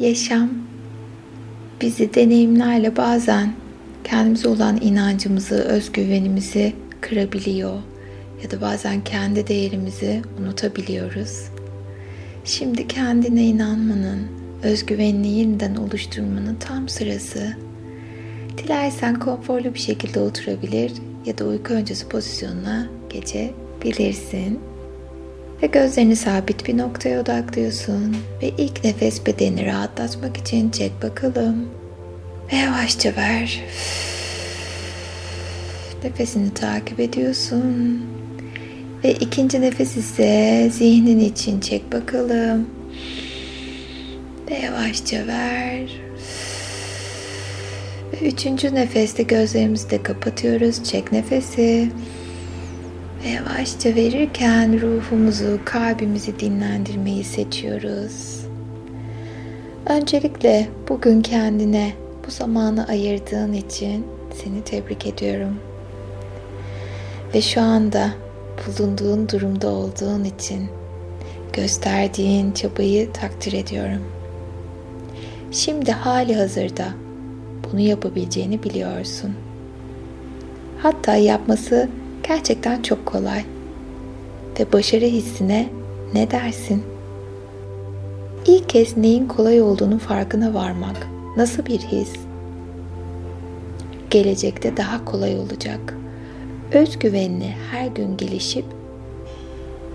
yaşam bizi deneyimlerle bazen kendimize olan inancımızı, özgüvenimizi kırabiliyor ya da bazen kendi değerimizi unutabiliyoruz. Şimdi kendine inanmanın, özgüvenini yeniden oluşturmanın tam sırası. Dilersen konforlu bir şekilde oturabilir ya da uyku öncesi pozisyonuna geçebilirsin. Ve gözlerini sabit bir noktaya odaklıyorsun ve ilk nefes bedeni rahatlatmak için çek bakalım. Ve yavaşça ver. Nefesini takip ediyorsun. Ve ikinci nefes ise zihnin için çek bakalım. Ve yavaşça ver. Ve üçüncü nefeste gözlerimizi de kapatıyoruz. Çek nefesi. Ve yavaşça verirken ruhumuzu, kalbimizi dinlendirmeyi seçiyoruz. Öncelikle bugün kendine bu zamanı ayırdığın için seni tebrik ediyorum. Ve şu anda bulunduğun durumda olduğun için gösterdiğin çabayı takdir ediyorum. Şimdi hali hazırda bunu yapabileceğini biliyorsun. Hatta yapması gerçekten çok kolay. Ve başarı hissine ne dersin? İlk kez neyin kolay olduğunu farkına varmak nasıl bir his? Gelecekte daha kolay olacak. Özgüvenini her gün gelişip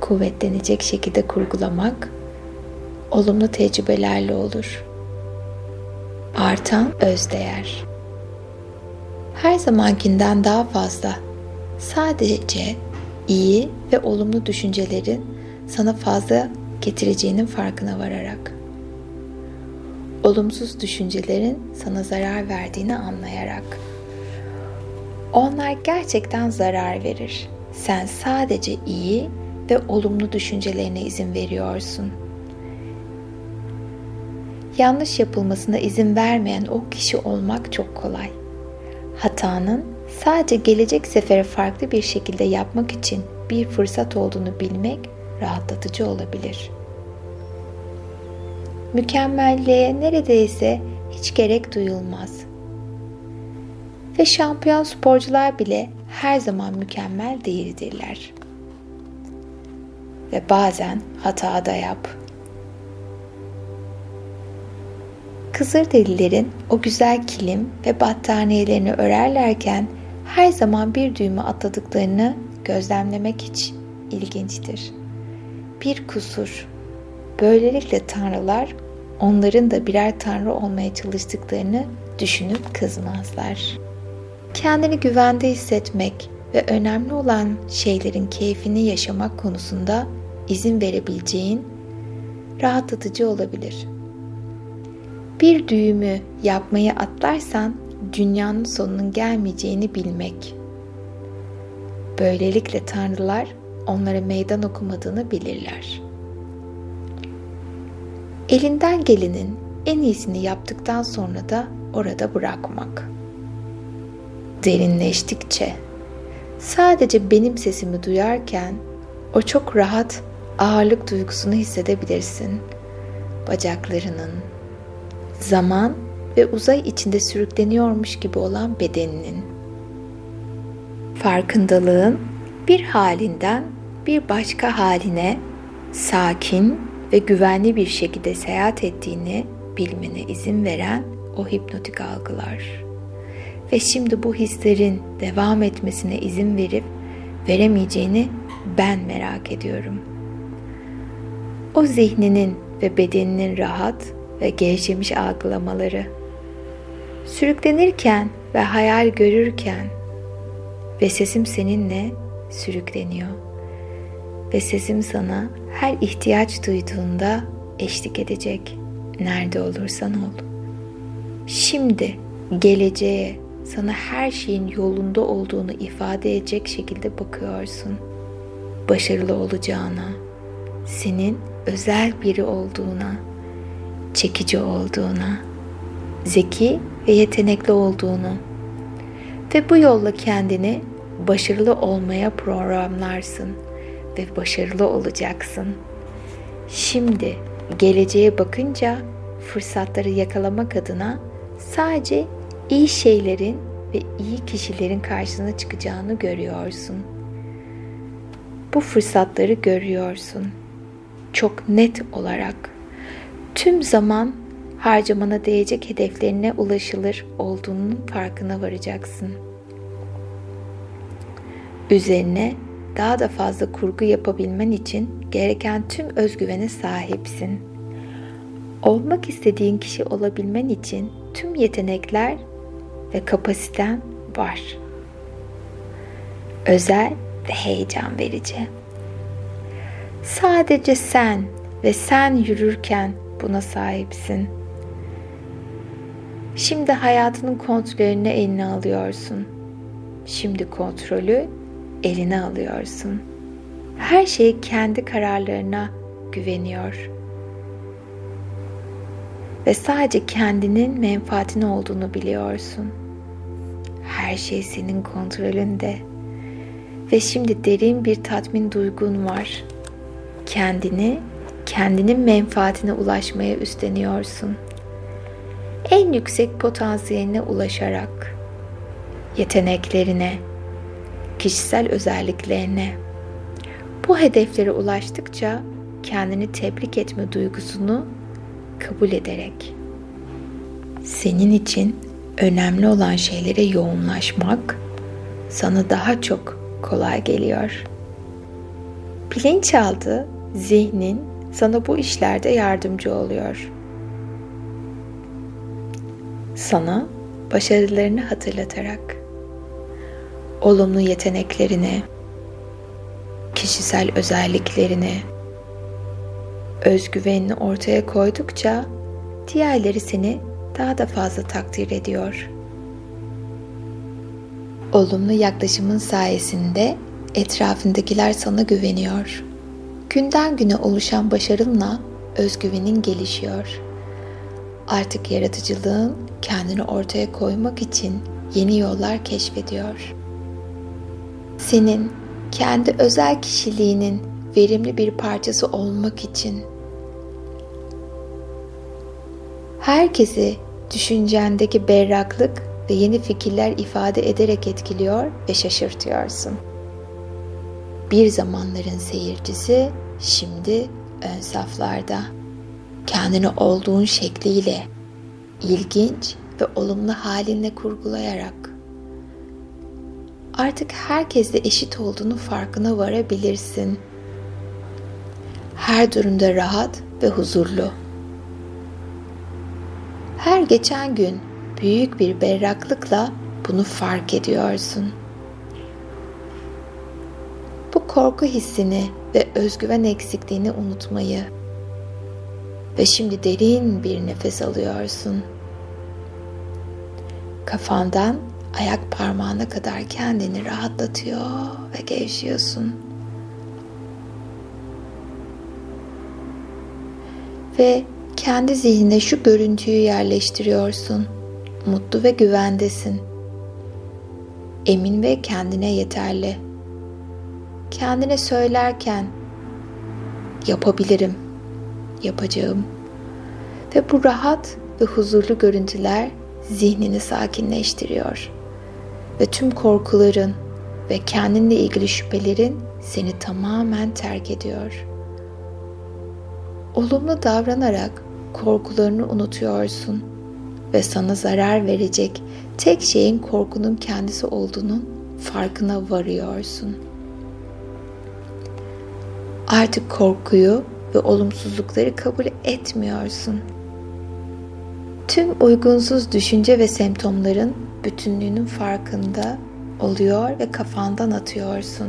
kuvvetlenecek şekilde kurgulamak olumlu tecrübelerle olur. Artan özdeğer. Her zamankinden daha fazla sadece iyi ve olumlu düşüncelerin sana fazla getireceğinin farkına vararak olumsuz düşüncelerin sana zarar verdiğini anlayarak onlar gerçekten zarar verir. Sen sadece iyi ve olumlu düşüncelerine izin veriyorsun. Yanlış yapılmasına izin vermeyen o kişi olmak çok kolay. Hatanın sadece gelecek sefere farklı bir şekilde yapmak için bir fırsat olduğunu bilmek rahatlatıcı olabilir. Mükemmelliğe neredeyse hiç gerek duyulmaz. Ve şampiyon sporcular bile her zaman mükemmel değildirler. Ve bazen hata da yap. Kızılderililerin o güzel kilim ve battaniyelerini örerlerken her zaman bir düğme atladıklarını gözlemlemek hiç ilginçtir. Bir kusur. Böylelikle tanrılar onların da birer tanrı olmaya çalıştıklarını düşünüp kızmazlar. Kendini güvende hissetmek ve önemli olan şeylerin keyfini yaşamak konusunda izin verebileceğin rahatlatıcı olabilir. Bir düğümü yapmayı atlarsan dünyanın sonunun gelmeyeceğini bilmek. Böylelikle tanrılar onlara meydan okumadığını bilirler. Elinden gelenin en iyisini yaptıktan sonra da orada bırakmak. Derinleştikçe sadece benim sesimi duyarken o çok rahat ağırlık duygusunu hissedebilirsin. Bacaklarının, zaman ve uzay içinde sürükleniyormuş gibi olan bedeninin. Farkındalığın bir halinden bir başka haline sakin ve güvenli bir şekilde seyahat ettiğini bilmene izin veren o hipnotik algılar. Ve şimdi bu hislerin devam etmesine izin verip veremeyeceğini ben merak ediyorum. O zihninin ve bedeninin rahat ve gevşemiş algılamaları. Sürüklenirken ve hayal görürken ve sesim seninle sürükleniyor. Ve sesim sana her ihtiyaç duyduğunda eşlik edecek. Nerede olursan ol. Şimdi geleceğe sana her şeyin yolunda olduğunu ifade edecek şekilde bakıyorsun. Başarılı olacağına, senin özel biri olduğuna, çekici olduğuna, zeki ve yetenekli olduğunu ve bu yolla kendini başarılı olmaya programlarsın ve başarılı olacaksın. Şimdi geleceğe bakınca fırsatları yakalamak adına sadece iyi şeylerin ve iyi kişilerin karşısına çıkacağını görüyorsun. Bu fırsatları görüyorsun. Çok net olarak. Tüm zaman harcamana değecek hedeflerine ulaşılır olduğunun farkına varacaksın. Üzerine daha da fazla kurgu yapabilmen için gereken tüm özgüvene sahipsin. Olmak istediğin kişi olabilmen için tüm yetenekler ve kapasiten var. Özel ve heyecan verici. Sadece sen ve sen yürürken buna sahipsin. Şimdi hayatının kontrolünü eline alıyorsun. Şimdi kontrolü eline alıyorsun. Her şey kendi kararlarına güveniyor. Ve sadece kendinin menfaatin olduğunu biliyorsun. Her şey senin kontrolünde. Ve şimdi derin bir tatmin duygun var. Kendini, kendinin menfaatine ulaşmaya üstleniyorsun. En yüksek potansiyeline ulaşarak yeteneklerine, kişisel özelliklerine bu hedeflere ulaştıkça kendini tebrik etme duygusunu kabul ederek senin için önemli olan şeylere yoğunlaşmak sana daha çok kolay geliyor. Bilinçaltı zihnin sana bu işlerde yardımcı oluyor. Sana başarılarını hatırlatarak olumlu yeteneklerini, kişisel özelliklerini, özgüvenini ortaya koydukça diğerleri seni daha da fazla takdir ediyor. Olumlu yaklaşımın sayesinde etrafındakiler sana güveniyor. Günden güne oluşan başarınla özgüvenin gelişiyor. Artık yaratıcılığın kendini ortaya koymak için yeni yollar keşfediyor. Senin kendi özel kişiliğinin verimli bir parçası olmak için herkesi düşüncendeki berraklık ve yeni fikirler ifade ederek etkiliyor ve şaşırtıyorsun. Bir zamanların seyircisi şimdi ön saflarda. Kendini olduğun şekliyle ilginç ve olumlu halinle kurgulayarak artık herkesle eşit olduğunu farkına varabilirsin. Her durumda rahat ve huzurlu. Her geçen gün büyük bir berraklıkla bunu fark ediyorsun. Bu korku hissini ve özgüven eksikliğini unutmayı ve şimdi derin bir nefes alıyorsun. Kafandan ayak parmağına kadar kendini rahatlatıyor ve gevşiyorsun. Ve kendi zihnine şu görüntüyü yerleştiriyorsun. Mutlu ve güvendesin. Emin ve kendine yeterli. Kendine söylerken yapabilirim, yapacağım. Ve bu rahat ve huzurlu görüntüler zihnini sakinleştiriyor ve tüm korkuların ve kendinle ilgili şüphelerin seni tamamen terk ediyor. Olumlu davranarak korkularını unutuyorsun ve sana zarar verecek tek şeyin korkunun kendisi olduğunun farkına varıyorsun. Artık korkuyu ve olumsuzlukları kabul etmiyorsun. Tüm uygunsuz düşünce ve semptomların bütünlüğünün farkında oluyor ve kafandan atıyorsun.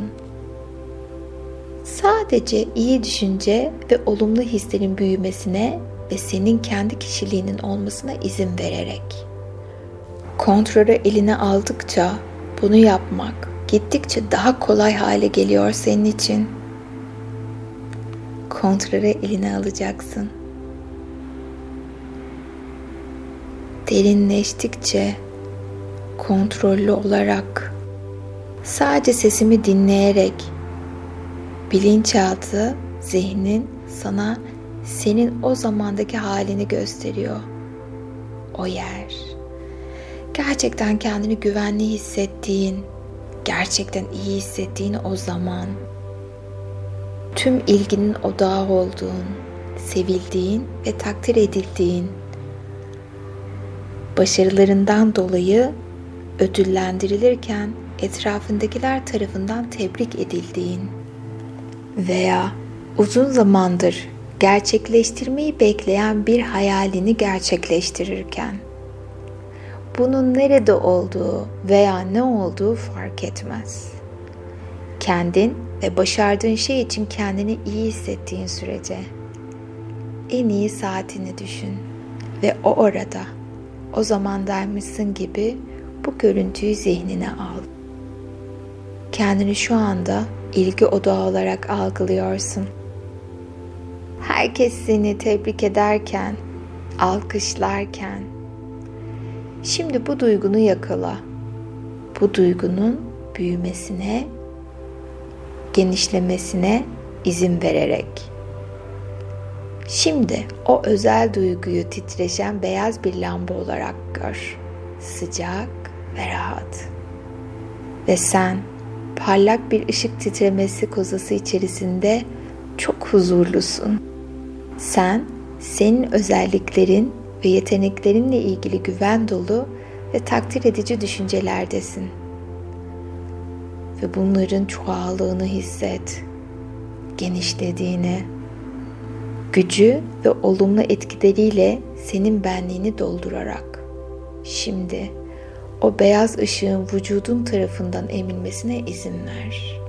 Sadece iyi düşünce ve olumlu hislerin büyümesine ve senin kendi kişiliğinin olmasına izin vererek. Kontrolü eline aldıkça bunu yapmak gittikçe daha kolay hale geliyor senin için. Kontrolü eline alacaksın. Derinleştikçe kontrollü olarak sadece sesimi dinleyerek bilinçaltı zihnin sana senin o zamandaki halini gösteriyor. O yer. Gerçekten kendini güvenli hissettiğin, gerçekten iyi hissettiğin o zaman. Tüm ilginin odağı olduğun, sevildiğin ve takdir edildiğin, başarılarından dolayı ödüllendirilirken etrafındakiler tarafından tebrik edildiğin veya uzun zamandır gerçekleştirmeyi bekleyen bir hayalini gerçekleştirirken bunun nerede olduğu veya ne olduğu fark etmez. Kendin ve başardığın şey için kendini iyi hissettiğin sürece en iyi saatini düşün ve o orada o zaman dermişsin gibi bu görüntüyü zihnine al. Kendini şu anda ilgi odağı olarak algılıyorsun. Herkes seni tebrik ederken, alkışlarken, şimdi bu duygunu yakala. Bu duygunun büyümesine, genişlemesine izin vererek. Şimdi o özel duyguyu titreşen beyaz bir lamba olarak gör. Sıcak ve rahat. Ve sen parlak bir ışık titremesi kozası içerisinde çok huzurlusun. Sen senin özelliklerin ve yeteneklerinle ilgili güven dolu ve takdir edici düşüncelerdesin. Ve bunların çoğallığını hisset, genişlediğini, gücü ve olumlu etkileriyle senin benliğini doldurarak. Şimdi o beyaz ışığın vücudun tarafından emilmesine izin ver.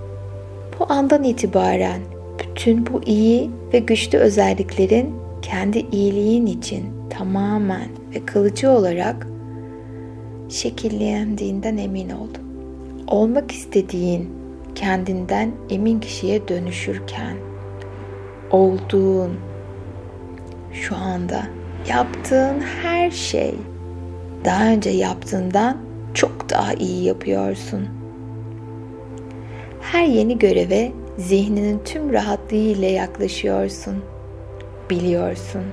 Bu andan itibaren bütün bu iyi ve güçlü özelliklerin kendi iyiliğin için tamamen ve kalıcı olarak şekillendiğinden emin ol. Olmak istediğin kendinden emin kişiye dönüşürken olduğun şu anda yaptığın her şey daha önce yaptığından çok daha iyi yapıyorsun. Her yeni göreve zihninin tüm rahatlığı ile yaklaşıyorsun. Biliyorsun.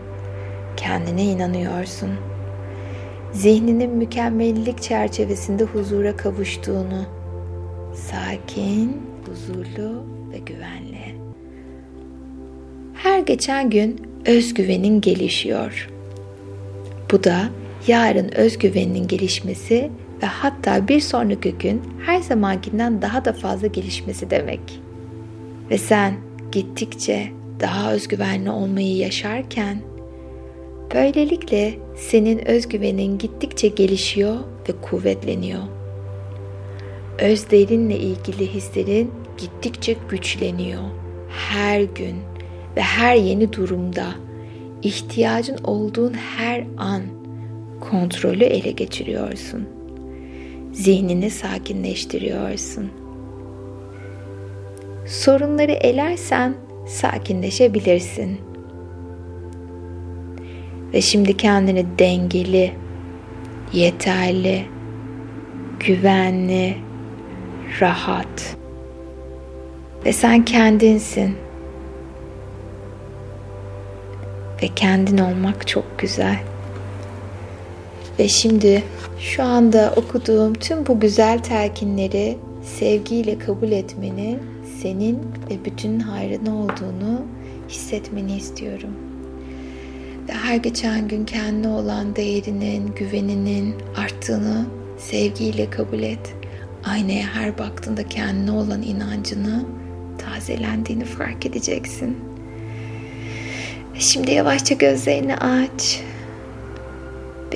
Kendine inanıyorsun. Zihninin mükemmellik çerçevesinde huzura kavuştuğunu, sakin, huzurlu ve güvenli. Her geçen gün özgüvenin gelişiyor. Bu da yarın özgüveninin gelişmesi ve hatta bir sonraki gün her zamankinden daha da fazla gelişmesi demek. Ve sen gittikçe daha özgüvenli olmayı yaşarken böylelikle senin özgüvenin gittikçe gelişiyor ve kuvvetleniyor. Özlerinle ilgili hislerin gittikçe güçleniyor. Her gün ve her yeni durumda ihtiyacın olduğun her an kontrolü ele geçiriyorsun. Zihnini sakinleştiriyorsun. Sorunları elersen sakinleşebilirsin. Ve şimdi kendini dengeli, yeterli, güvenli, rahat ve sen kendinsin. Ve kendin olmak çok güzel. Ve şimdi şu anda okuduğum tüm bu güzel telkinleri sevgiyle kabul etmeni, senin ve bütün hayrına olduğunu hissetmeni istiyorum. Ve her geçen gün kendine olan değerinin, güveninin arttığını sevgiyle kabul et. Aynaya her baktığında kendine olan inancını tazelendiğini fark edeceksin. Şimdi yavaşça gözlerini aç.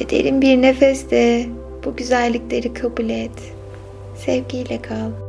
Ve derin bir nefesle bu güzellikleri kabul et. Sevgiyle kal.